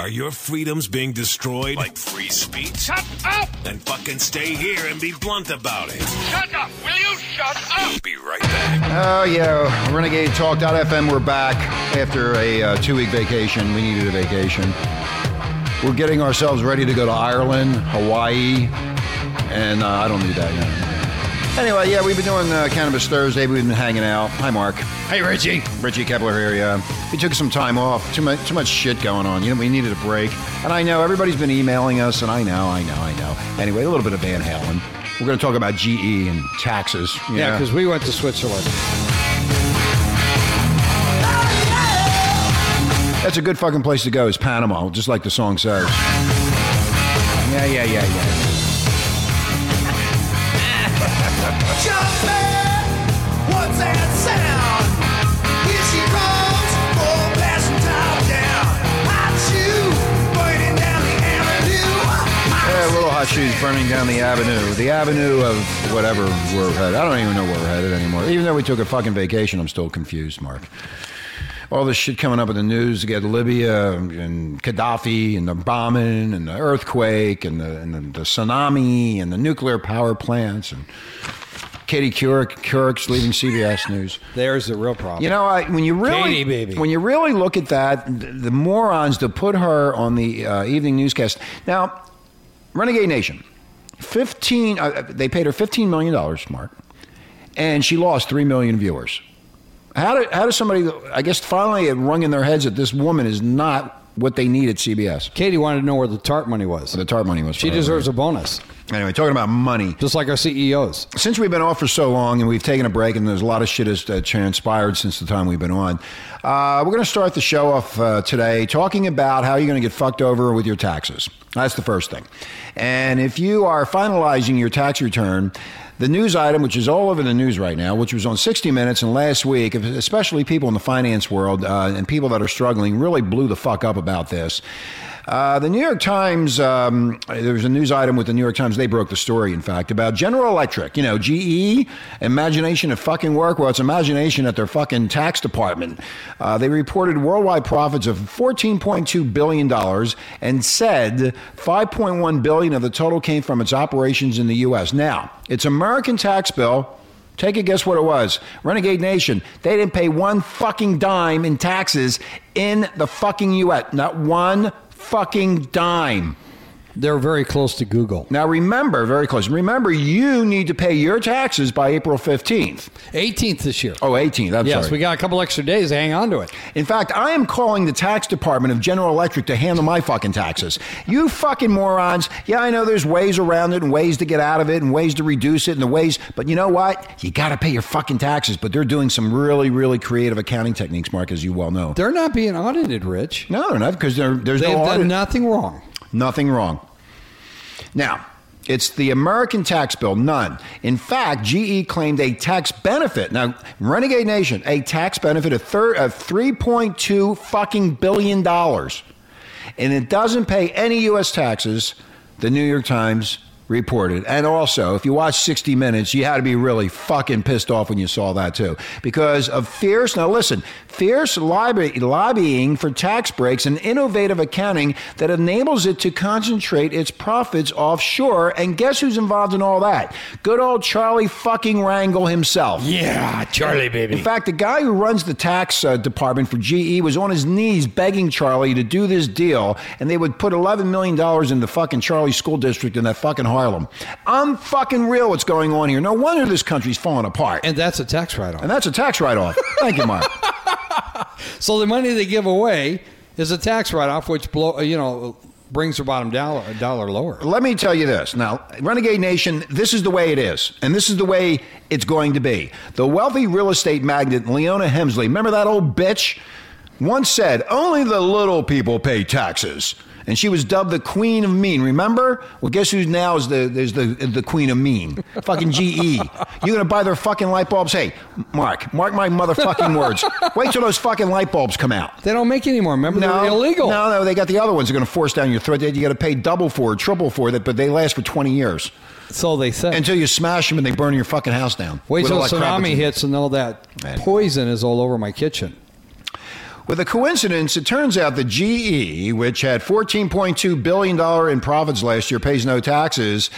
Are your freedoms being destroyed? Like free speech? Shut up! Then fucking stay here and be blunt about it. Shut up! Will you shut up? Be right back. Oh, yeah. Renegade Talk.fm, we're back after a uh, two week vacation. We needed a vacation. We're getting ourselves ready to go to Ireland, Hawaii, and uh, I don't need that yet. Anyway, yeah, we've been doing uh, Cannabis Thursday. We've been hanging out. Hi, Mark. Hey, Richie. Richie Kepler here, yeah. We took some time off. Too much, too much shit going on. You know, we needed a break. And I know everybody's been emailing us, and I know, I know, I know. Anyway, a little bit of Van Halen. We're going to talk about GE and taxes. Yeah, because we went to Switzerland. That's a good fucking place to go, is Panama, just like the song says. Yeah, yeah, yeah, yeah. Yeah, little hot shoes burning down the avenue. The avenue of whatever we're headed. I don't even know where we're headed anymore. Even though we took a fucking vacation, I'm still confused, Mark. All this shit coming up in the news. You get Libya and Gaddafi and the bombing and the earthquake and the, and the, the tsunami and the nuclear power plants and Katie Couric, Couric's leaving CBS News. There's the real problem. You know, I, when you really Katie, baby. when you really look at that, the, the morons to put her on the uh, evening newscast. Now, Renegade Nation, fifteen. Uh, they paid her fifteen million dollars, Mark, and she lost three million viewers. How did how does somebody? I guess finally it rung in their heads that this woman is not what they need at CBS. Katie wanted to know where the TARP money was. The TARP money was. She deserves a bonus, Anyway, talking about money. just like our CEOs. since we've been off for so long and we've taken a break and there's a lot of shit has uh, transpired since the time we've been on, uh, we're going to start the show off uh, today talking about how you're going to get fucked over with your taxes. That's the first thing. And if you are finalizing your tax return, the news item, which is all over the news right now, which was on 60 Minutes and last week, especially people in the finance world uh, and people that are struggling, really blew the fuck up about this. Uh, the New York Times, um, there was a news item with the New York Times. They broke the story, in fact, about General Electric. You know, GE, imagination of fucking work. Well, it's imagination at their fucking tax department. Uh, they reported worldwide profits of $14.2 billion and said 5.1 billion of the total came from its operations in the U.S. Now, its American tax bill Take a guess what it was. Renegade Nation. They didn't pay one fucking dime in taxes in the fucking U.S. Not one fucking dime. They're very close to Google. Now remember, very close. Remember, you need to pay your taxes by April 15th. 18th this year. Oh, 18th. I'm yes, sorry. we got a couple extra days to hang on to it. In fact, I am calling the tax department of General Electric to handle my fucking taxes. You fucking morons. Yeah, I know there's ways around it and ways to get out of it and ways to reduce it and the ways, but you know what? You got to pay your fucking taxes. But they're doing some really, really creative accounting techniques, Mark, as you well know. They're not being audited, Rich. No, they're not because there's They've no done nothing wrong. Nothing wrong. Now, it's the American tax bill, none. In fact, GE claimed a tax benefit. Now, Renegade Nation, a tax benefit of, thir- of 3.2 fucking billion dollars. And it doesn't pay any U.S. taxes, the New York Times reported. And also, if you watch 60 Minutes, you had to be really fucking pissed off when you saw that too. Because of fierce, now listen, fierce lobby, lobbying for tax breaks and innovative accounting that enables it to concentrate its profits offshore. And guess who's involved in all that? Good old Charlie fucking Rangel himself. Yeah, Charlie, baby. In fact, the guy who runs the tax uh, department for GE was on his knees begging Charlie to do this deal, and they would put $11 million in the fucking Charlie School District in that fucking Harlem. I'm fucking real what's going on here. No wonder this country's falling apart. and that's a tax write-off. And that's a tax write off. Thank you, Mark. So the money they give away is a tax write-off, which blow, you know brings their bottom dollar a dollar lower. Let me tell you this. Now, Renegade Nation, this is the way it is, and this is the way it's going to be. The wealthy real estate magnate Leona Helmsley, remember that old bitch? Once said, only the little people pay taxes. And she was dubbed the Queen of Mean. Remember? Well, guess who now is the is the the Queen of Mean? fucking GE. You're gonna buy their fucking light bulbs? Hey, Mark, mark my motherfucking words. Wait till those fucking light bulbs come out. They don't make any more. Remember, they're illegal. No, no, they got the other ones. They're going to force down your throat. You got to pay double for it, triple for it, but they last for 20 years So they say. until you smash them and they burn your fucking house down. Wait till tsunami hits and all that Man. poison is all over my kitchen. With a coincidence, it turns out that GE, which had $14.2 billion in profits last year, pays no taxes.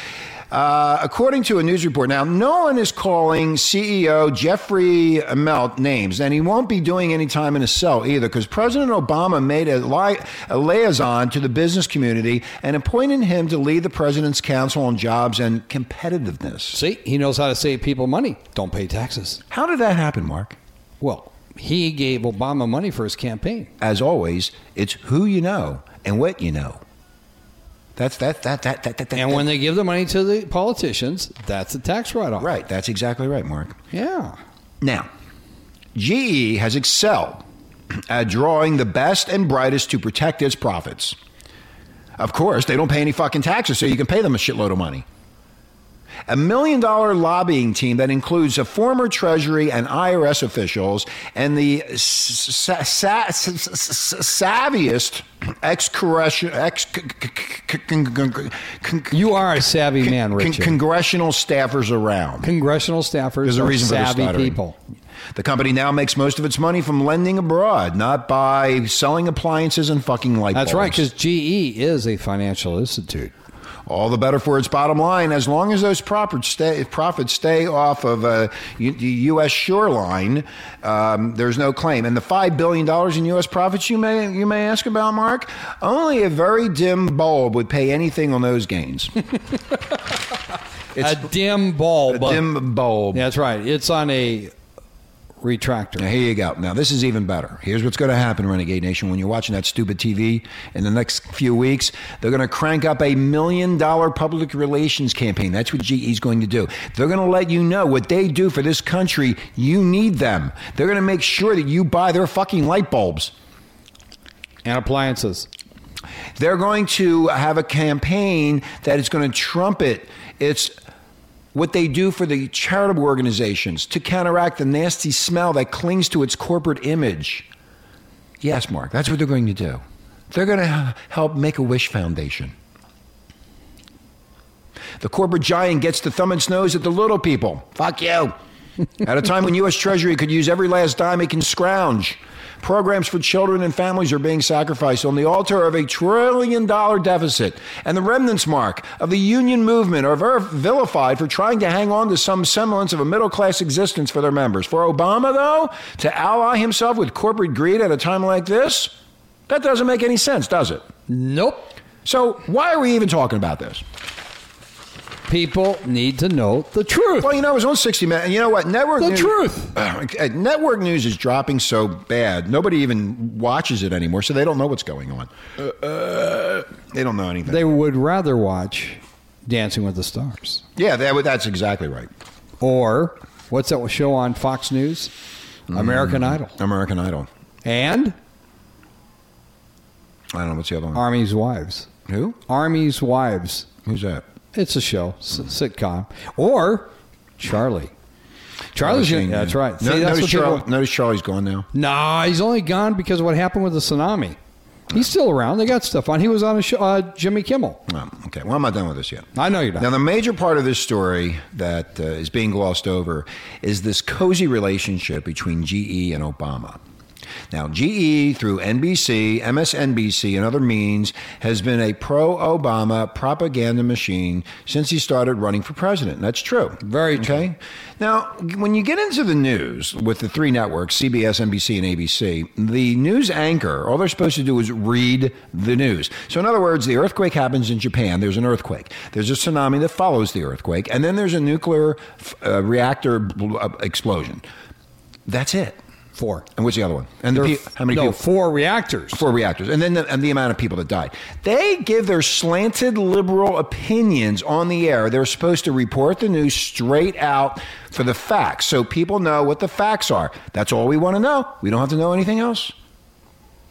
Uh, according to a news report, now no one is calling CEO Jeffrey Immelt names, and he won't be doing any time in a cell either, because President Obama made a, li- a liaison to the business community and appointed him to lead the President's Council on Jobs and Competitiveness. See, he knows how to save people money. Don't pay taxes. How did that happen, Mark? Well, he gave Obama money for his campaign. As always, it's who you know and what you know. That's that that that that that. that And when they give the money to the politicians, that's a tax write-off. right, that's exactly right, Mark. Yeah. Now, GE has excelled at drawing the best and brightest to protect its profits. Of course, they don't pay any fucking taxes, so you can pay them a shitload of money. A million dollar lobbying team that includes a former Treasury and IRS officials and the sa- sa- sa- sa- savviest ex You are a savvy man, Richard. Congressional staffers around. Congressional staffers There's a are reason for the savvy people. The company now makes most of its money from lending abroad, not by selling appliances and fucking light That's bulbs. right, because GE is a financial institute. All the better for its bottom line as long as those profits stay, profits stay off of uh, U- the U.S. shoreline. Um, there's no claim, and the five billion dollars in U.S. profits you may you may ask about, Mark. Only a very dim bulb would pay anything on those gains. a dim bulb. a dim bulb. That's right. It's on a retractor. Now, here you go. Now, this is even better. Here's what's going to happen, Renegade Nation. When you're watching that stupid TV in the next few weeks, they're going to crank up a million dollar public relations campaign. That's what GE's going to do. They're going to let you know what they do for this country. You need them. They're going to make sure that you buy their fucking light bulbs. And appliances. They're going to have a campaign that is going to trumpet its what they do for the charitable organizations to counteract the nasty smell that clings to its corporate image. Yes, Mark, that's what they're going to do. They're going to help Make a Wish Foundation. The corporate giant gets to thumb its nose at the little people. Fuck you. At a time when U.S. Treasury could use every last dime it can scrounge, programs for children and families are being sacrificed on the altar of a trillion dollar deficit. And the remnants, Mark, of the union movement are vilified for trying to hang on to some semblance of a middle class existence for their members. For Obama, though, to ally himself with corporate greed at a time like this, that doesn't make any sense, does it? Nope. So, why are we even talking about this? People need to know the truth. Well, you know, it was on 60 Minutes. And you know what? Network The news, truth. Uh, network news is dropping so bad. Nobody even watches it anymore, so they don't know what's going on. Uh, they don't know anything. They would rather watch Dancing with the Stars. yeah, that, that's exactly right. Or what's that show on Fox News? American Idol. American Idol. And I don't know what's the other one. Army's Wives. Who? Army's Wives. Who's that? It's a show, s- sitcom. Or Charlie. Charlie's Sheen, gonna, that's yeah. right. See, that's notice, what people- Charlie, notice Charlie's gone now. Nah, he's only gone because of what happened with the tsunami. He's still around. They got stuff on. He was on a show, uh, Jimmy Kimmel. Oh, okay, well, I'm not done with this yet. I know you're not. Now, the major part of this story that uh, is being glossed over is this cozy relationship between GE and Obama. Now, GE, through NBC, MSNBC, and other means, has been a pro Obama propaganda machine since he started running for president. That's true. Very true. Okay. Now, when you get into the news with the three networks, CBS, NBC, and ABC, the news anchor, all they're supposed to do is read the news. So, in other words, the earthquake happens in Japan. There's an earthquake. There's a tsunami that follows the earthquake, and then there's a nuclear uh, reactor bl- uh, explosion. That's it. Four. And what's the other one? And the pe- how many no, people? four reactors. Four reactors, and then the, and the amount of people that died. They give their slanted liberal opinions on the air. They're supposed to report the news straight out for the facts, so people know what the facts are. That's all we want to know. We don't have to know anything else.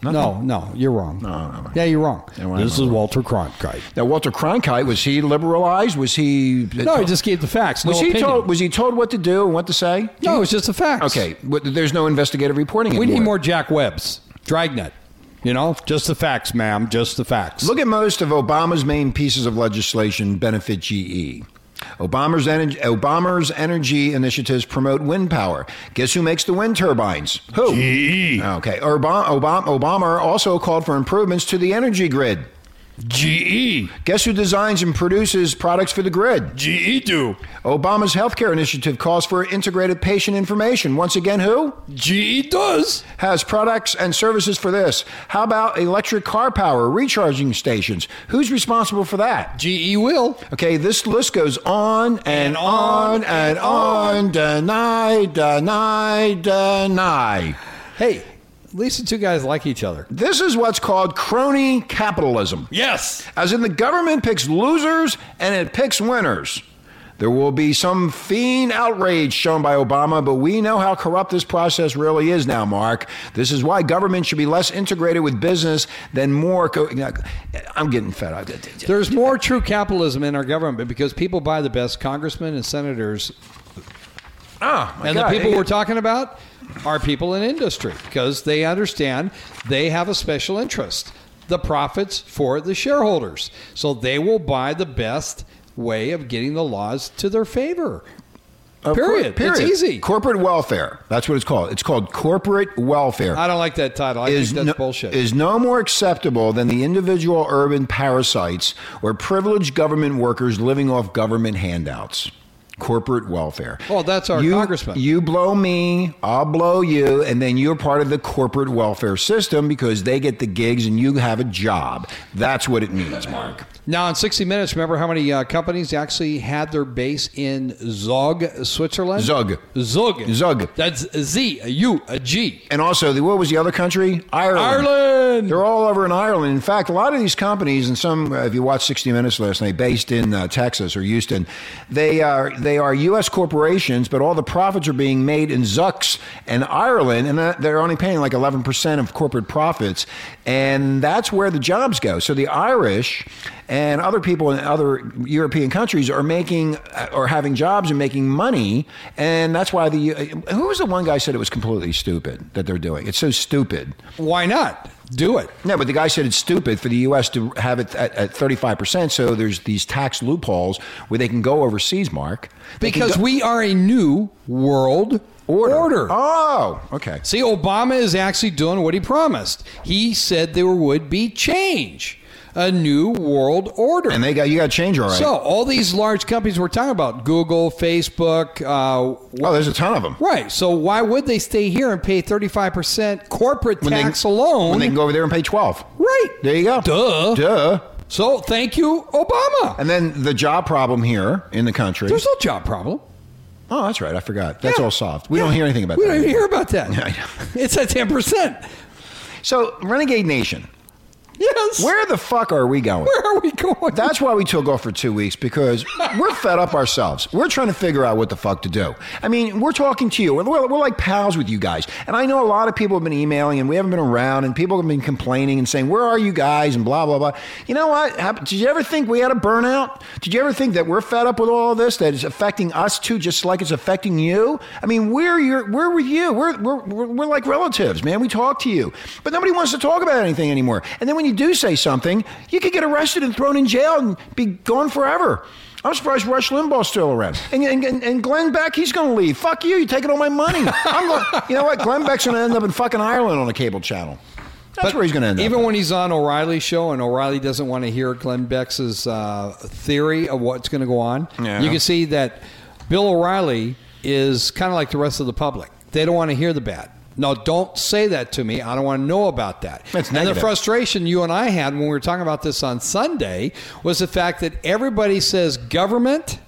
No, no, you're wrong. No, no, no. Yeah, you're wrong. Yeah, this is? Walter Cronkite. Now, Walter Cronkite was he liberalized? Was he? Uh, no, he just gave the facts. was no he opinion. told? Was he told what to do and what to say? No, it's just the facts. Okay, but there's no investigative reporting. We anymore. need more Jack Webbs. Dragnet. You know, just the facts, ma'am. Just the facts. Look at most of Obama's main pieces of legislation benefit GE. Obama's energy, Obama's energy initiatives promote wind power. Guess who makes the wind turbines? Who? GE. Okay. Obama, Obama also called for improvements to the energy grid. GE. Guess who designs and produces products for the grid? GE do. Obama's healthcare initiative calls for integrated patient information. Once again, who? GE does. Has products and services for this. How about electric car power, recharging stations? Who's responsible for that? GE will. Okay, this list goes on and, And on, on and on. Deny, deny, deny. Hey, at least the two guys like each other. This is what's called crony capitalism. Yes. As in, the government picks losers and it picks winners. There will be some fiend outrage shown by Obama, but we know how corrupt this process really is now, Mark. This is why government should be less integrated with business than more. Co- I'm getting fed up. There's more true capitalism in our government because people buy the best congressmen and senators Oh, my and God. the people we're talking about are people in industry because they understand they have a special interest the profits for the shareholders. So they will buy the best way of getting the laws to their favor. Of period. cour- It's easy. Corporate welfare. That's what it's called. It's called corporate welfare. I don't like that title. I is think that's no, bullshit. is no more acceptable than the individual urban parasites or privileged government workers living off government handouts. Corporate welfare. Oh, that's our you, congressman. You blow me, I'll blow you, and then you're part of the corporate welfare system because they get the gigs and you have a job. That's what it means, Mark. Now, in 60 Minutes, remember how many uh, companies actually had their base in Zug, Switzerland? Zug. Zug. Zug. That's Z U G. And also, the, what was the other country? Ireland. Ireland. They're all over in Ireland. In fact, a lot of these companies, and some, uh, if you watched 60 Minutes last night, based in uh, Texas or Houston, they are they are U.S. corporations, but all the profits are being made in Zucks and Ireland, and they're only paying like 11 percent of corporate profits, and that's where the jobs go. So the Irish and other people in other European countries are making uh, or having jobs and making money, and that's why the uh, who was the one guy said it was completely stupid that they're doing. It's so stupid. Why not? Do it. No, but the guy said it's stupid for the U.S. to have it at, at 35%. So there's these tax loopholes where they can go overseas, Mark. They Because go- we are a new world order. Oh, okay. See, Obama is actually doing what he promised. He said there would be change, a new world order. And they got you got to change all right. So all these large companies we're talking about, Google, Facebook, uh, oh, there's a ton of them. right? So why would they stay here and pay thirty five percent corporate When they- tax alone? When they can go over there and pay 12. right? There you go. Duh. Duh. So thank you, Obama. And then the job problem here in the country. There's no job problem. oh, that's right. I forgot. That's Yeah. all solved. We Yeah. don't hear anything about we that. We don't even hear about that. It's at ten percent. So, Renegade Nation, Yes. where the fuck are we going? Where are we going? That's why we took off for two weeks because we're fed up ourselves. We're trying to figure out what the fuck to do. I mean, we're talking to you. We're, we're, we're like pals with you guys. And I know a lot of people have been emailing and we haven't been around and people have been complaining and saying, Where are you guys? and blah, blah, blah. You know what? Did you ever think we had a burnout? Did you ever think that we're fed up with all of this, that it's affecting us too, just like it's affecting you? I mean, we're, your, we're with you. We're, we're, we're, we're like relatives, man. We talk to you. But nobody wants to talk about anything anymore. And then when you do say something, you could get arrested and thrown in jail and be gone forever. I'm surprised Rush Limbaugh's still around. And, and, and Glenn Beck, he's going to leave. Fuck you. You're taking all my money. I'm going, you know what? Glenn Beck's going to end up in fucking Ireland on a cable channel. That's where he's going to end up. Even when he's on O'Reilly's show and O'Reilly doesn't want to hear Glenn Beck's uh, theory of what's going to go on, Yeah. you can see that Bill O'Reilly is kind of like the rest of the public. They don't want to hear the bad. No, don't say that to me. I don't want to know about that. That's and the frustration you and I had when we were talking about this on Sunday was the fact that everybody says government.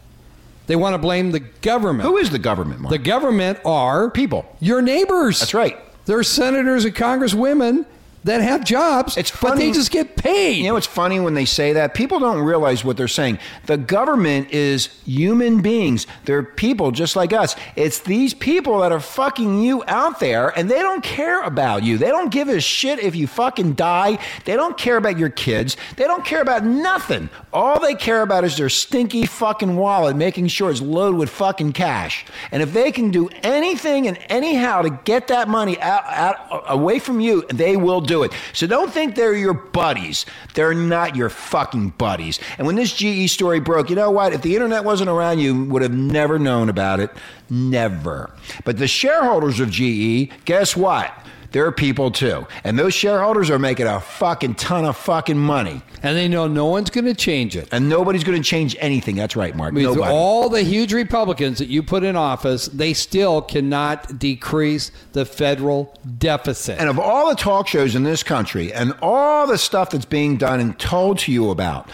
They want to blame the government. Who is the government, Mark? The government are People. Your neighbors. That's right. There are senators and congresswomen that have jobs, It's but they just get paid. You know it's funny when they say that? People don't realize what they're saying. The government is human beings. They're people just like us. It's these people that are fucking you out there and they don't care about you. They don't give a shit if you fucking die. They don't care about your kids. They don't care about nothing. All they care about is their stinky fucking wallet, making sure it's loaded with fucking cash. And if they can do anything and anyhow to get that money out, out away from you, they will do do it. So don't think they're your buddies. They're not your fucking buddies. And when this GE story broke, you know what? If the internet wasn't around, you would have never known about it. Never. But the shareholders of GE, guess what? They're people too. And those shareholders are making a fucking ton of fucking money. And they know no one's going to change it. And nobody's going to change anything. That's right, Mark. With Nobody. all the huge Republicans that you put in office, they still cannot decrease the federal deficit. And of all the talk shows in this country and all the stuff that's being done and told to you about,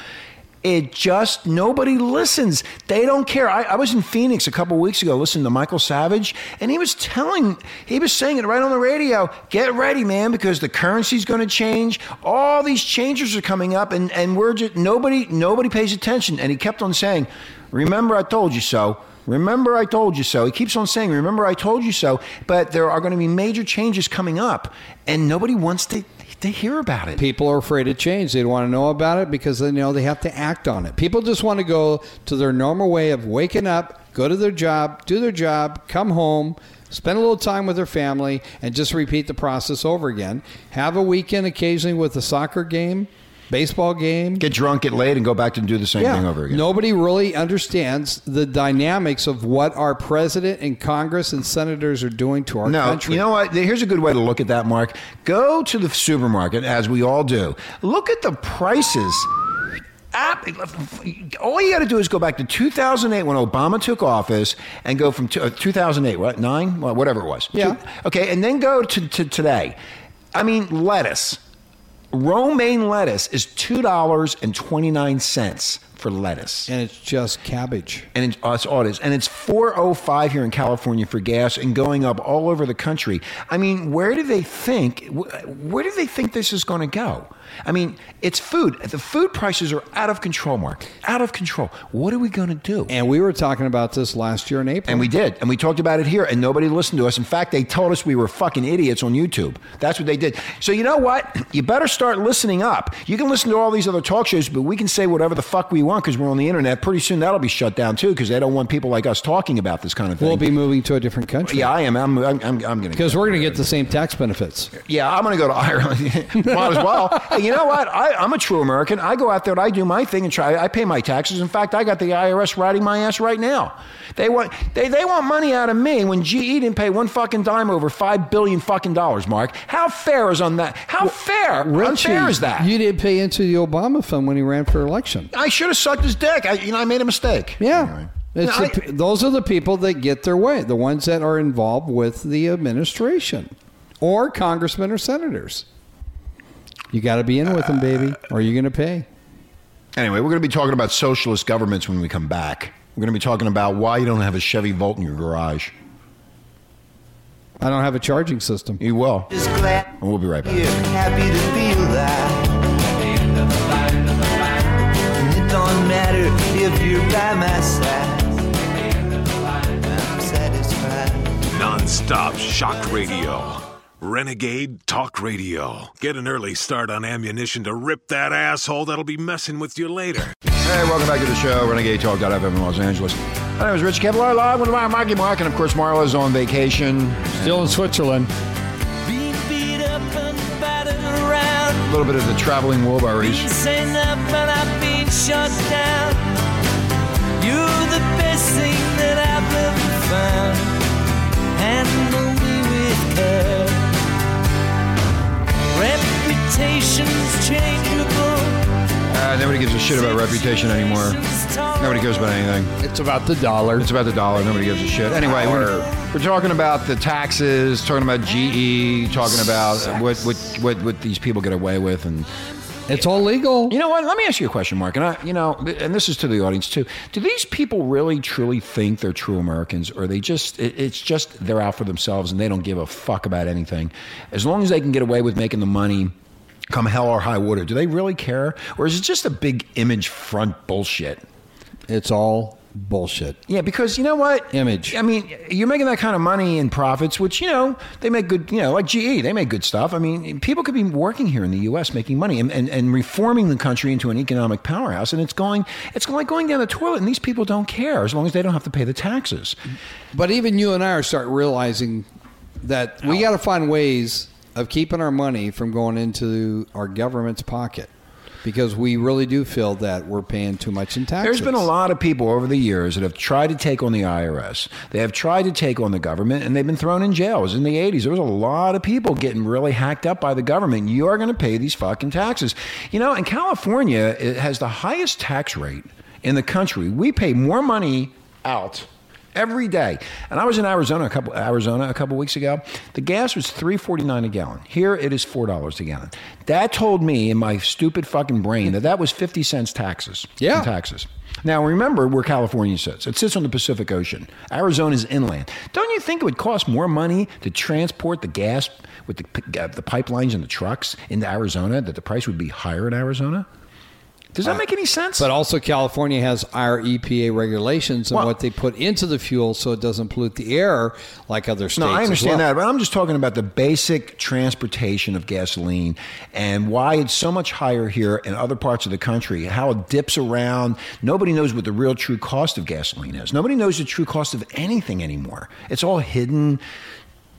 it just nobody listens. They don't care. I, I was in Phoenix a couple weeks ago listening to Michael Savage, and he was telling, he was saying it right on the radio. Get ready, man, because the currency's going to change. All these changes are coming up, and and we're just nobody nobody pays attention. And he kept on saying, "Remember, I told you so." Remember, I told you so. He keeps on saying, Remember, I told you so. But there are going to be major changes coming up, and nobody wants to, to hear about it. People are afraid of change. They want to know about it because they know they have to act on it. People just want to go to their normal way of waking up, go to their job, do their job, come home, spend a little time with their family, and just repeat the process over again. Have a weekend occasionally with a soccer game, baseball game. Get drunk, get laid, and go back and do the same thing over again. Nobody really understands the dynamics of what our president and Congress and senators are doing to our No, country. you know what? Here's a good way to look at that, Mark. Go to the supermarket, as we all do. Look at the prices. App, all you got to do is go back to 2008 when Obama took office and go from two- uh, 2008, what, nine? Well, whatever it was. Yeah. Two- okay, and then go to, to today. I mean, lettuce. Romaine lettuce is $2.29 for lettuce. and it's just cabbage. and it, oh, that's all it is. And it's 405 here in California for gas and going up all over the country. I mean, where do they think where do they think this is going to go? I mean, it's food. The food prices are out of control, Mark. Out of control. What are we going to do? And we were talking about this last year in April. And we did. And we talked about it here, and nobody listened to us. In fact, they told us we were fucking idiots on YouTube. That's what they did. So, you know what? You better start listening up. You can listen to all these other talk shows, but we can say whatever the fuck we want because we're on the internet. Pretty soon that'll be shut down, too, because they don't want people like us talking about this kind of thing. we'll be moving to a different country. yeah, I am. I'm, I'm, I'm, I'm going to. Because we're going to get the same tax benefits. Yeah, I'm going to go to Ireland. Might as well. Hey, you know what? I, I'm a true American. I go out there and I do my thing and try. I pay my taxes. In fact, I got the IRS riding my ass right now. They want they, they want money out of me when GE didn't pay one fucking dime over five billion fucking dollars. Mark, how fair is on that? How fair? Unfair is that? You didn't pay into the Obama fund when he ran for election. I should have sucked his dick. I, you know, I made a mistake. Yeah. Anyway. It's No, those are the people that get their way, the ones that are involved with the administration or congressmen or senators. You got to be in with them, baby, or you're going to pay. Anyway, we're going to be talking about socialist governments when we come back. We're going to be talking about why you don't have a Chevy Volt in your garage. I don't have a charging system. You will. Just glad And we'll be right back. you're happy to feel that. And it don't matter if you're by my side. I'm satisfied. Non-stop shock radio. Renegade Talk Radio. Get an early start on ammunition to rip that asshole that'll be messing with you later. Hey, welcome back to the show, Renegade Talk.fm in Los Angeles. My name is Rich Kevlar, live with my Marky Mark, and of course, Marla's on vacation. Still in Switzerland. Being beat up and battered around. A little bit of the traveling Wilburys. Been saying up and I've been shut Reputation's changeable. Uh, nobody gives a shit about reputation anymore. Nobody cares about anything. It's about the dollar. It's about the dollar. Nobody gives a shit. Anyway, we're, we're talking about the taxes, talking about GE, talking about what, what, what, what these people get away with, and It's all legal. You know what? Let me ask you a question, Mark. And I, you know, and this is to the audience too. Do these people really truly think they're true Americans, or they just it's just they're out for themselves and they don't give a fuck about anything, as long as they can get away with making the money, come hell or high water? Do they really care, or is it just a big image front bullshit? It's all bullshit. Yeah, because you know what? Image. I mean, you're making that kind of money and profits, which, you know, they make good, you know, like GE, they make good stuff. I mean, people could be working here in the U.S. making money and, and, and reforming the country into an economic powerhouse. And it's going, it's like going down the toilet. And these people don't care as long as they don't have to pay the taxes. But even you and I are start realizing that we got to find ways of keeping our money from going into our government's pocket because we really do feel that we're paying too much in taxes. There's been a lot of people over the years that have tried to take on the IRS. They have tried to take on the government, and they've been thrown in jail. It was in the 80s. There was a lot of people getting really hacked up by the government. You are going to pay these fucking taxes. You know, in California, it has the highest tax rate in the country. We pay more money out every day. And I was in Arizona a couple Arizona a couple weeks ago. The gas was 3.49 a gallon. Here it is $4 a gallon. That told me in my stupid fucking brain that that was 50 cents taxes. Yeah. taxes. Now remember where California sits. It sits on the Pacific Ocean. Arizona's inland. Don't you think it would cost more money to transport the gas with the, uh, the pipelines and the trucks into Arizona that the price would be higher in Arizona? Does that make any sense? Uh, But also, California has our EPA regulations and Well- what they put into the fuel so it doesn't pollute the air like other states. No, I understand well. that, but I'm just talking about the basic transportation of gasoline and why it's so much higher here in other parts of the country, how it dips around. Nobody knows what the real true cost of gasoline is. Nobody knows the true cost of anything anymore. It's all hidden,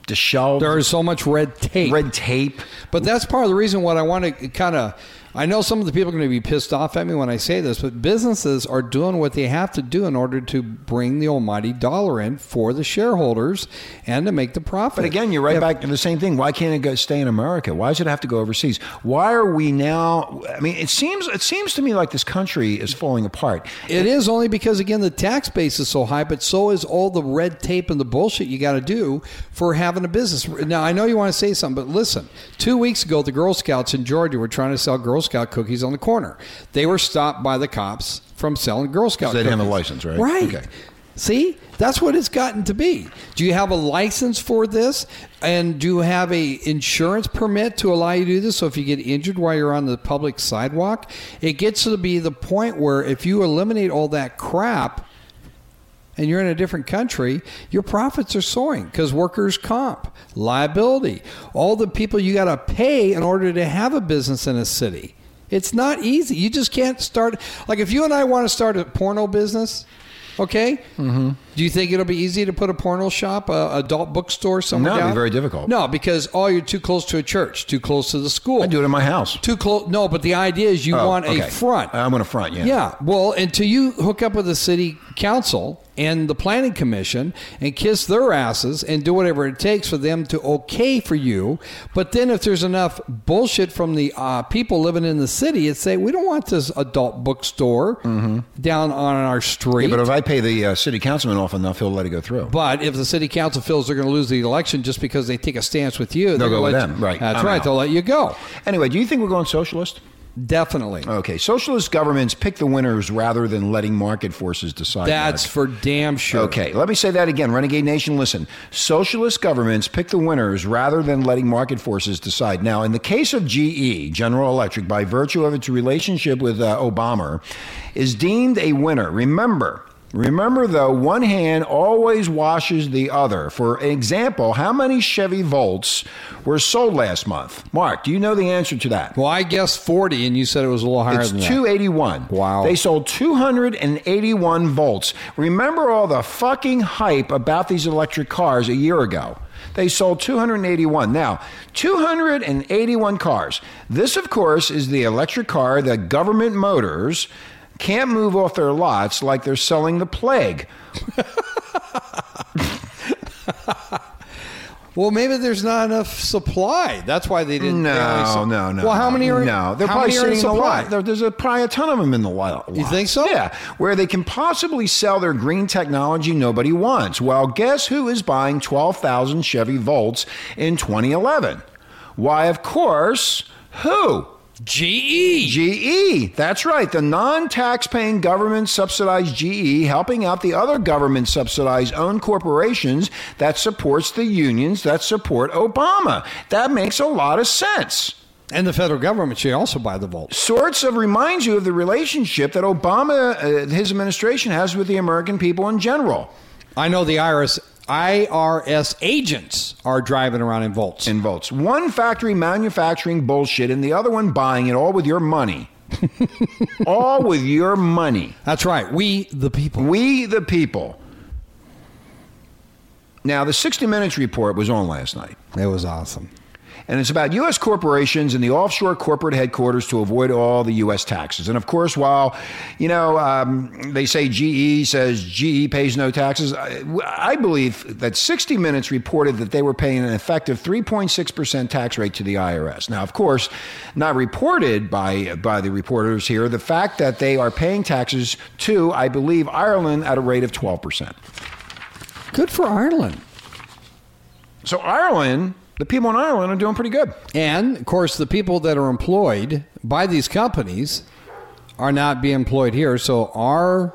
disheveled, There is so much red tape. red tape. But that's part of the reason what I want to kind of. I know some of the people are going to be pissed off at me when I say this, but businesses are doing what they have to do in order to bring the almighty dollar in for the shareholders and to make the profit. But again, you're right If- back to the same thing. Why can't it go stay in America? Why does it have to go overseas? Why are we now? I mean, it seems it seems to me like this country is falling apart. It is only because again the tax base is so high, but so is all the red tape and the bullshit you got to do for having a business. Now I know you want to say something, but listen. Two weeks ago, the Girl Scouts in Georgia were trying to sell Girl Scout cookies on the corner. They were stopped by the cops from selling Girl Scout. they didn't have a license, right? Right. Okay. See, that's what it's gotten to be. Do you have a license for this? And do you have a insurance permit to allow you to do this? So if you get injured while you're on the public sidewalk, it gets to be the point where if you eliminate all that crap and you're in a different country, your profits are soaring because workers' comp, liability, all the people you got to pay in order to have a business in a city. It's not easy. You just can't start. Like if you and I want to start a porno business, okay? Mm-hmm. Do you think it'll be easy to put a porno shop, a adult bookstore somewhere? No, it'd be very difficult. No, because oh, you're too close to a church, too close to the school. I do it in my house. Too close. No, but the idea is you Oh, want okay. a front. I want a front. Yeah. Yeah. Well, until you hook up with the city council and the planning commission and kiss their asses and do whatever it takes for them to okay for you. But then if there's enough bullshit from the uh, people living in the city, it's say we don't want this adult bookstore down on our street. Mm-hmm. Yeah, but if I pay the uh, city councilman off enough, he'll let it go through. But if the city council feels they're going to lose the election just because they take a stance with you, they'll go with them. you- Right. That's I'm right. out. They'll let you go. Anyway, do you think we're going socialist? Definitely. Okay, socialist governments pick the winners rather than letting market forces decide. That's that. for damn sure. Okay, let me say that again. Renegade Nation, listen. Socialist governments pick the winners rather than letting market forces decide. Now, in the case of GE, General Electric, by virtue of its relationship with uh, Obama, is deemed a winner. Remember, Remember, though, one hand always washes the other. For example, how many Chevy Volts were sold last month? Mark, do you know the answer to that? Well, I guessed 40, and you said it was a little higher It's than that. 281. Wow. They sold 281 volts. Remember all the fucking hype about these electric cars a year ago. They sold 281. Now, 281 cars. This, of course, is the electric car that government motors can't move off their lots like they're selling the plague. Well, maybe there's not enough supply. That's why they didn't. they only No, sold- no, no. Well, how many are? No, they're probably many are in sitting in the supply? lot. There- There's a, probably a ton of them in the lot. You think so? Yeah, where they can possibly sell their green technology nobody wants. Well, guess who is buying 12,000 Chevy Volts in 2011? Why, of course, who? GE. GE. That's right. The non tax-paying government subsidized GE helping out the other government subsidized owned corporations that supports the unions that support Obama. That makes a lot of sense. And the federal government should also buy the volts. Sorts of reminds you of the relationship that Obama, uh, his administration, has with the American people in general. I know the IRS IRS agents are driving around in volts. In volts. one factory manufacturing bullshit, and the other one buying it all with your money. all with your money. That's right. We the people. We the people. Now, the 60 Minutes report was on last night. It was awesome. And it's about U.S. corporations and the offshore corporate headquarters to avoid all the U.S. taxes. And of course, while, you know, um, they say GE says GE pays no taxes, I, I believe that 60 Minutes reported that they were paying an effective 3.6% tax rate to the IRS. Now, of course, not reported by, by the reporters here, the fact that they are paying taxes to, I believe, Ireland at a rate of 12%. Good for Ireland. So, Ireland, the people in Ireland are doing pretty good. And of course, the people that are employed by these companies are not being employed here. So our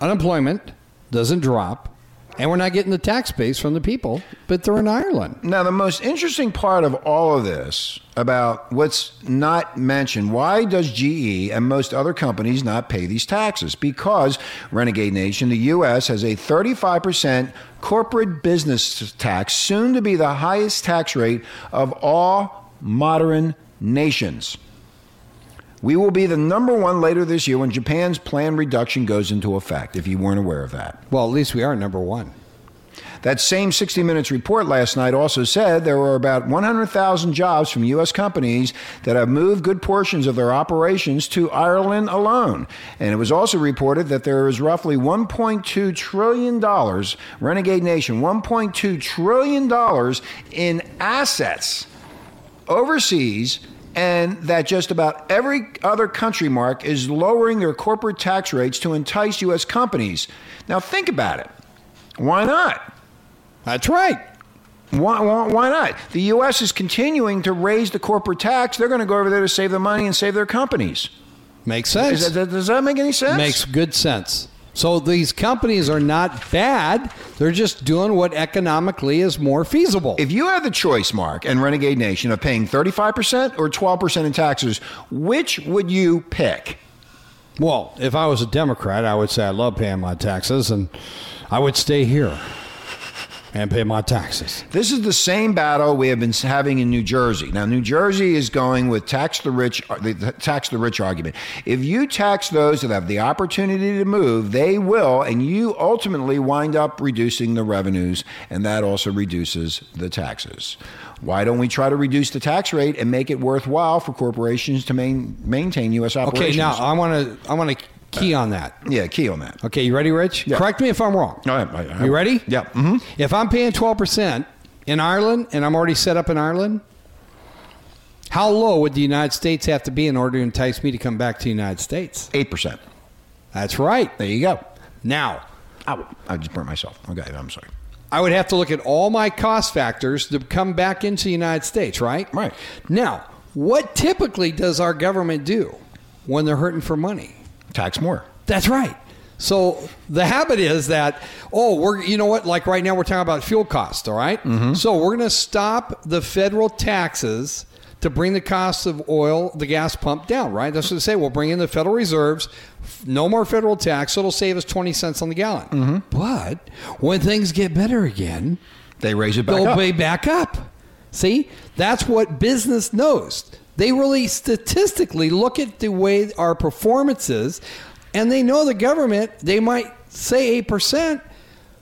unemployment doesn't drop, and we're not getting the tax base from the people, but they're in Ireland. Now, the most interesting part of all of this about what's not mentioned why does GE and most other companies not pay these taxes? Because, Renegade Nation, the U.S. has a 35% corporate business tax, soon to be the highest tax rate of all modern nations. We will be the number one later this year when Japan's planned reduction goes into effect, if you weren't aware of that. Well, at least we are number one. That same 60 Minutes report last night also said there were about 100,000 jobs from U.S. companies that have moved good portions of their operations to Ireland alone. And it was also reported that there is roughly $1.2 trillion, Renegade Nation, $1.2 trillion in assets overseas and that just about every other country mark is lowering their corporate tax rates to entice U.S. companies. Now, think about it. Why not? That's right. Why, why, why not? The U.S. is continuing to raise the corporate tax. They're going to go over there to save the money and save their companies. Makes sense. That, does that make any sense? Makes good sense. So these companies are not bad. They're just doing what economically is more feasible. If you have the choice, Mark, and Renegade Nation of paying 35% or 12% in taxes, which would you pick? Well, if I was a Democrat, I would say I love paying my taxes and I would stay here and pay my taxes. This is the same battle we have been having in New Jersey. Now, New Jersey is going with tax the rich, the tax the rich argument. If you tax those that have the opportunity to move, they will, and you ultimately wind up reducing the revenues, and that also reduces the taxes. Why don't we try to reduce the tax rate and make it worthwhile for corporations to main, maintain U.S. operations? Okay, now I want to I want to key on that. yeah, key on that. Okay, you ready, Rich? Yeah. Correct me if I'm wrong. All right, I- I- You ready? Yeah. hmm If I'm paying 12% in Ireland and I'm already set up in Ireland, how low would the United States have to be in order to entice me to come back to the United States? 8%. That's right. There you go. Now, Ow, I just burnt myself. Okay, I'm sorry. I would have to look at all my cost factors to come back into the United States, right? Right. Now, what typically does our government do when they're hurting for money? Tax more. That's right. So the habit is that oh we're you know what like right now we're talking about fuel costs all right? Mm-hmm. so we're going to stop the federal taxes to bring the cost of oil the gas pump down right that's what they say we'll bring in the federal reserves no more federal tax so it'll save us 20 cents on the gallon mm-hmm. but when things get better again They raise it back they'll up. pay back up. See, that's what business knows. They really statistically look at the way our performance is, and they know the government, they might say 8%,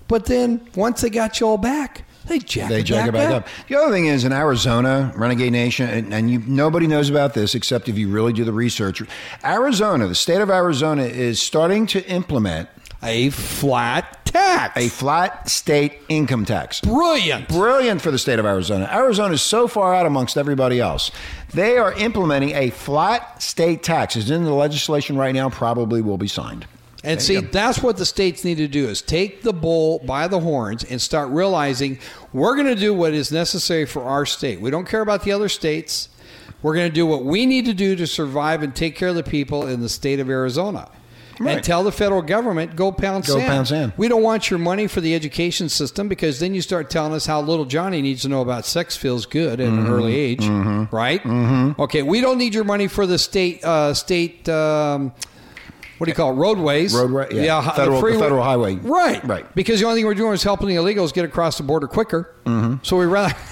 but then once they got you all back, they jack, They it, jack back it back up. up. The other thing is in Arizona, Renegade Nation, and, and you, nobody knows about this except if you really do the research. Arizona, the state of Arizona, is starting to implement A flat tax. a flat state income tax. Brilliant. Brilliant for the state of Arizona. Arizona is so far out amongst everybody else. They are implementing a flat state tax. It's in the legislation right now, probably will be signed. And see, that's what the states need to do is take the bull by the horns and start realizing we're going to do what is necessary for our state. We don't care about the other states. We're going to do what we need to do to survive and take care of the people in the state of Arizona. Right. And tell the federal government, go pound Go sand. pound sand. We don't want your money for the education system because then you start telling us how little Johnny needs to know about sex feels good at Mm-hmm. an early age, right? Mm-hmm. Okay, we don't need your money for the state uh, state. Um, what do you call it? Roadways. Roadway- yeah. hi- Federal- freeway- federal highway. Right. Right. Because the only thing we're doing is helping the illegals get across the border quicker. Mm-hmm. So we rather.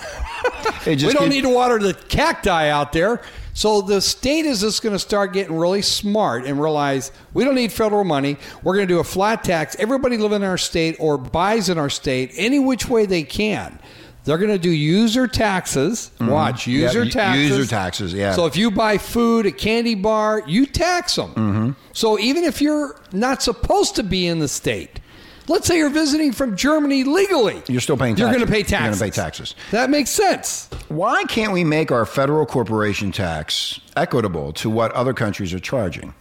We don't need to water the cacti out there. So the state is just going to start getting really smart and realize we don't need federal money. We're going to do a flat tax. Everybody living in our state or buys in our state any which way they can. They're going to do user taxes. Watch user Mm-hmm. Yeah, taxes. user taxes, yeah. So if you buy food, a candy bar, you tax them. Mm-hmm. So even if you're not supposed to be in the state, let's say you're visiting from Germany legally, You're still paying You're taxes. going to pay taxes. You're gonna pay taxes. That makes sense. Why can't we make our federal corporation tax equitable to what other countries are charging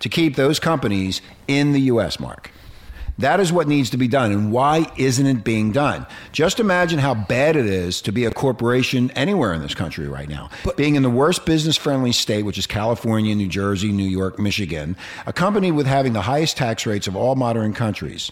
to keep those companies in the U.S. mark? That is what needs to be done. And why isn't it being done? Just imagine how bad it is to be a corporation anywhere in this country right now. being in the worst business friendly state, which is California, New Jersey, New York, Michigan, a company with having the highest tax rates of all modern countries.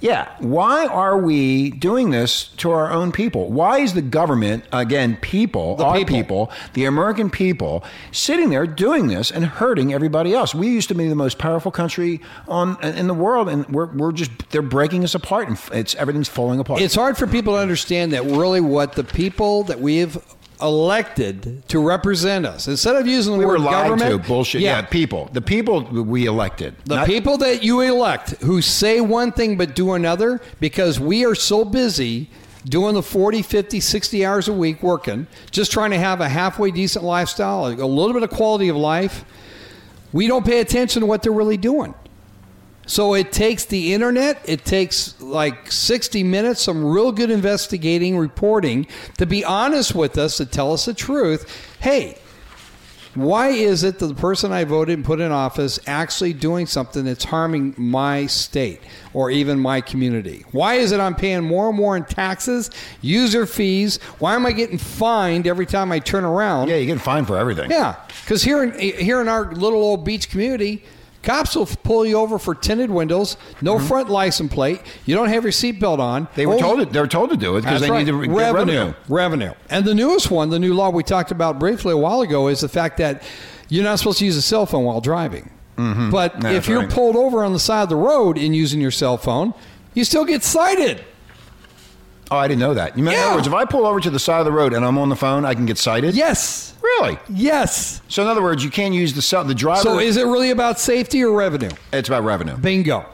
Yeah. Why are we doing this to our own people? Why is the government, again, people, The our people. people, the American people, sitting there doing this and hurting everybody else? We used to be the most powerful country on in the world, and we're, we're just they're breaking us apart, and it's everything's falling apart. It's hard for people to understand that really what the people that we've elected to represent us, instead of using the we word were lied government, to. Bullshit. Yeah. people. The people we elected. The Not- people that you elect who say one thing but do another because we are so busy doing the 40, 50, 60 hours a week working, just trying to have a halfway decent lifestyle, a little bit of quality of life, we don't pay attention to what they're really doing. So it takes the internet, it takes like 60 minutes, some real good investigating, reporting to be honest with us, to tell us the truth. Hey, why is it that the person I voted and put in office actually doing something that's harming my state or even my community? Why is it I'm paying more and more in taxes, user fees? Why am I getting fined every time I turn around? yeah, you get fined for everything. Yeah, because here in here in our little old beach community, cops will pull you over for tinted windows, no front license plate. You don't have your seatbelt on. Mm-hmm. They were Oh, told it. They were told to do it because they right. need to revenue, revenue. revenue. And the newest one, the new law we talked about briefly a while ago, is the fact that you're not supposed to use a cell phone while driving. But Mm-hmm. That's if you're right. pulled over on the side of the road and using your cell phone, you still get cited. Oh, I didn't know that. You mean, In Yeah. other words, if I pull over to the side of the road and I'm on the phone, I can get cited. Yes, Really? yes. So in other words, you can't use the cell. The driver. So is it really about safety or revenue? it's about revenue. Bingo.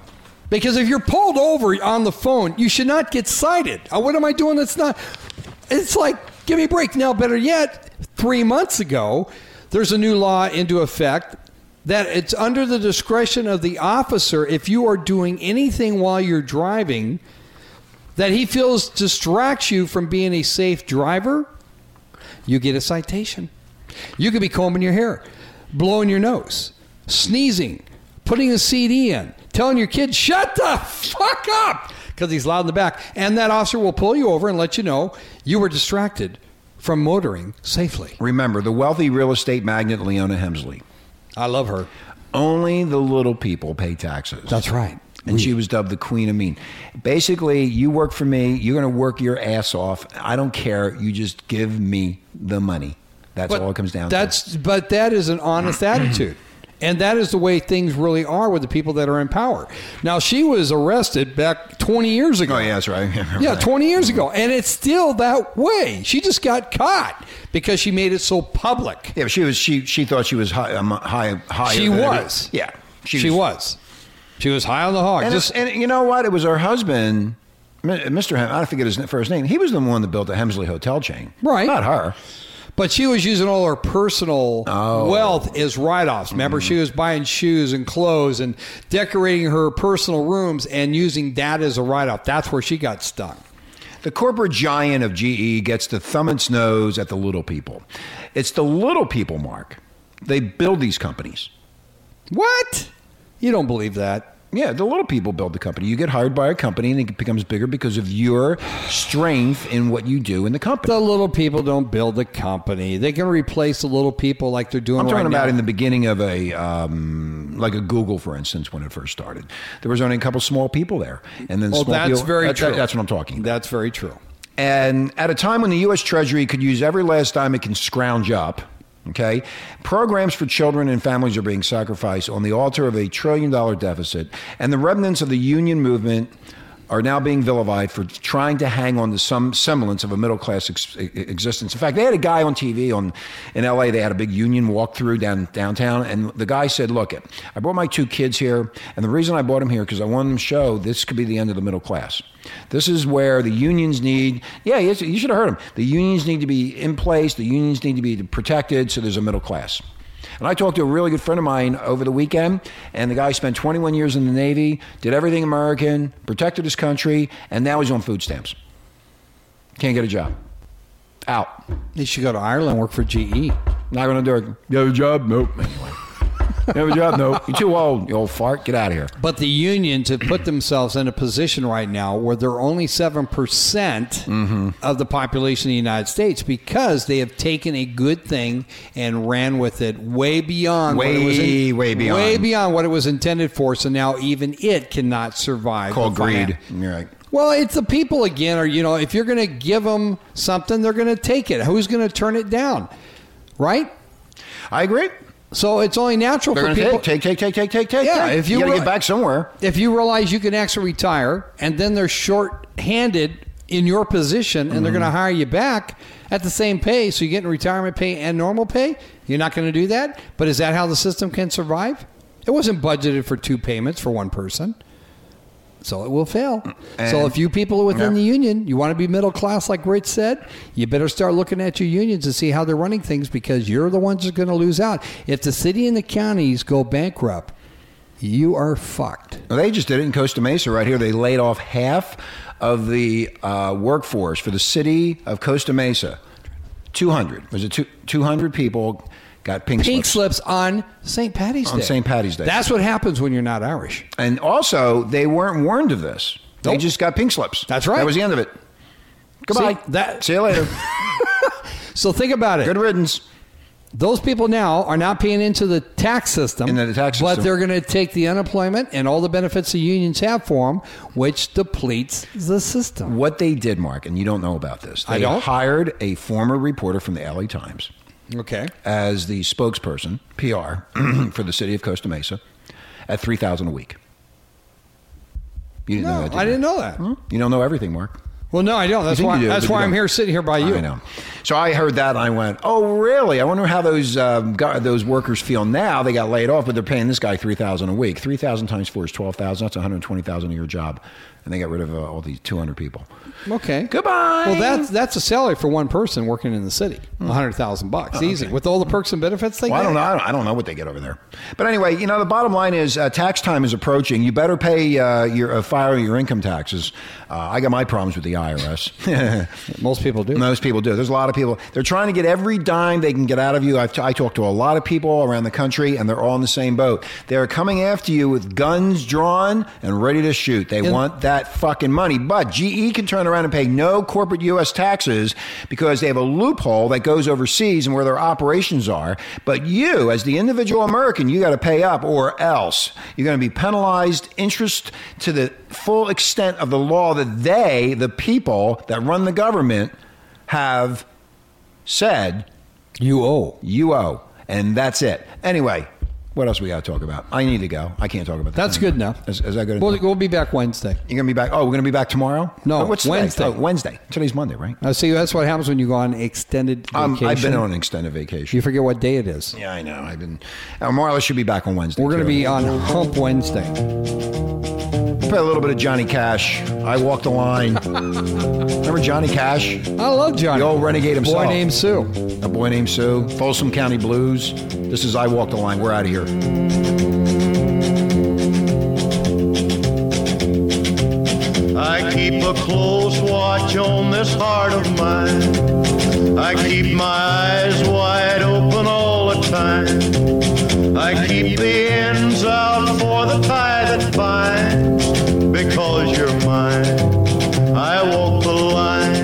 Because if you're pulled over on the phone, you should not get cited. Uh, What am I doing that's not? It's like, give me a break. Now, better yet, three months ago, there's a new law into effect that it's under the discretion of the officer if you are doing anything while you're driving that he feels distracts you from being a safe driver, you get a citation. You could be combing your hair, blowing your nose, sneezing, putting a CD in, telling your kid, shut the fuck up, because he's loud in the back. And that officer will pull you over and let you know you were distracted from motoring safely. Remember, the wealthy real estate magnate Leona Helmsley. I love her. Only the little people pay taxes. That's right. And she was dubbed the Queen of Mean. Basically, you work for me. You're going to work your ass off. I don't care. You just give me the money. That's all it comes down that's, to. But that is an honest attitude. And that is the way things really are with the people that are in power. Now, she was arrested back 20 years ago. Oh, yeah, that's right. Yeah, 20 years ago. And it's still that way. She just got caught because she made it so public. Yeah, but she was. She she thought she was high. Um, high. high She was. Yeah, She, was. She was high on the hog. And, Just and you know what? It was her husband, Mr. Hem. I forget his first name. He was the one that built the Helmsley Hotel chain. Right. Not her. But she was using all her personal Oh. wealth as write offs. Remember, Mm-hmm. she was buying shoes and clothes and decorating her personal rooms and using that as a write off. That's where she got stuck. The corporate giant of GE gets to thumb its nose at the little people. It's the little people, Mark. They build these companies. What? You don't believe that? Yeah, the little people build the company. You get hired by a company and it becomes bigger because of your strength in what you do in the company. The little people don't build the company. They can replace the little people like they're doing I'm talking right about now. in the beginning of a um, like a Google, for instance, when it first started. There was only a couple small people there, and then small that's people- very that- that- true. that's what I'm talking. about. That's very true. And at a time when the U.S. Treasury could use every last dime it can scrounge up, okay, programs for children and families are being sacrificed on the altar of a trillion dollar deficit, and the remnants of the union movement are now being vilified for trying to hang on to some semblance of a middle class ex- existence. In fact, they had a guy on TV on in LA. They had a big union walk through down downtown, and the guy said, "Look, I brought my two kids here, and the reason I brought them here because I wanted them to show this could be the end of the middle class. This is where the unions need. Yeah, you should have heard him. The unions need to be in place. The unions need to be protected, so there's a middle class." And I talked to a really good friend of mine over the weekend, and the guy spent 21 years in the Navy, did everything American, protected his country, and now he's on food stamps. Can't get a job. Out. You should go to Ireland and work for GE. Not going to do it. You have a job? Nope. Anyway. Have a job? Nope. You're too old, you old fart. Get out of here. But the unions have put themselves in a position right now where they're only 7% Mm-hmm. of the population of the United States because they have taken a good thing and ran with it way beyond what it was Way, way beyond. way beyond what it was intended for. So now even it cannot survive. Called greed. You're right. Well, it's the people again, or you know, if you're going to give them something, they're going to take it. Who's going to turn it down, right? I agree. So it's only natural They're for people. take, take, take, take, take, take, take. Yeah, if you got to re- get back somewhere. if you realize you can actually retire and then they're short-handed in your position and they're mm-hmm. going to hire you back at the same pay so you're getting retirement pay and normal pay you're not going to do that but is that how the system can survive it wasn't budgeted for two payments for one person so it will fail so if you people are within Yeah. the union you want to be middle class like rich said you better start looking at your unions and see how they're running things because you're the ones that are going to lose out if the city and the counties go bankrupt you are fucked Well, they just did it in Costa Mesa right here. They laid off half of the uh, workforce for the city of Costa Mesa. 200. Was it two, 200 people got pink, pink slips. slips on St. Patty's Day. On Day. St. Patty's Day. That's what happens when you're not Irish. And also, they weren't warned of this. They Nope. just got pink slips. That's right. That was the end of it. Goodbye. See, that- See you later. So think about it. Good riddance. Those people now are not paying into the tax system, Into the tax but system. they're going to take the unemployment and all the benefits the unions have for them, which depletes the system. What they did, Mark, and you don't know about this, they I don't. hired a former reporter from the LA Times Okay. as the spokesperson, PR, for the city of Costa Mesa at 3000 a week. You didn't know No, that, did I you? didn't know that. You don't know everything, Mark. Well, no, I don't. That's think why. you do, that's but you why I'm don't. here, sitting here by you. I know. So I heard that and I went, "Oh, really? I wonder how those um, those workers feel now. They got laid off, but they're paying this guy three thousand a week. Three thousand times four is twelve thousand. That's one hundred twenty thousand a year job, and they got rid of uh, all these two hundred people. Okay. Goodbye. Well, that's that's a salary for one person working in the city. A hundred thousand bucks, easy, with all the perks and benefits they Well, I don't know. I don't, I don't know what they get over there. But anyway, you know, the bottom line is uh, tax time is approaching. You better pay uh, your uh, file your income taxes. Uh, I got my problems with the IRS. Most people do. Most people do. There's a lot of people. They're trying to get every dime they can get out of you. I've t- I talk to a lot of people around the country, and they're all in the same boat. They're coming after you with guns drawn and ready to shoot. They And- want that fucking money. But GE can turn around and pay no corporate U.S. taxes because they have a loophole that goes overseas and where their operations are. But you, as the individual American, you got to pay up, or else you're going to be penalized interest to the full extent of the law that they, the people that run the government, have said You owe. you owe. And that's it. Anyway, what else we got to talk about? I need to go. I can't talk about that. That's anymore. good enough. Is, is that good We'll, enough? we'll be back Wednesday. You're going to be back. Oh, we're going to be back tomorrow? No, Oh, what's today? Wednesday. Oh, Wednesday. Today's Monday, right? Uh, see, that's what happens when you go on extended Um, vacation. I've been on an extended vacation. You forget what day it is. yeah, I know. I've been. Uh, Marla should be back on Wednesday. We're going to too. be on Hump Wednesday. Play a little bit of Johnny Cash. I walk the line. Remember Johnny Cash? I love Johnny. The old renegade himself. A boy named Sue. A boy named Sue. Folsom County Blues. This is I Walk the Line. We're out of here. I keep a close watch on this heart of mine. I keep my eyes wide open all the time. I keep the ends out for the tie that binds because you're mine. I walk the line.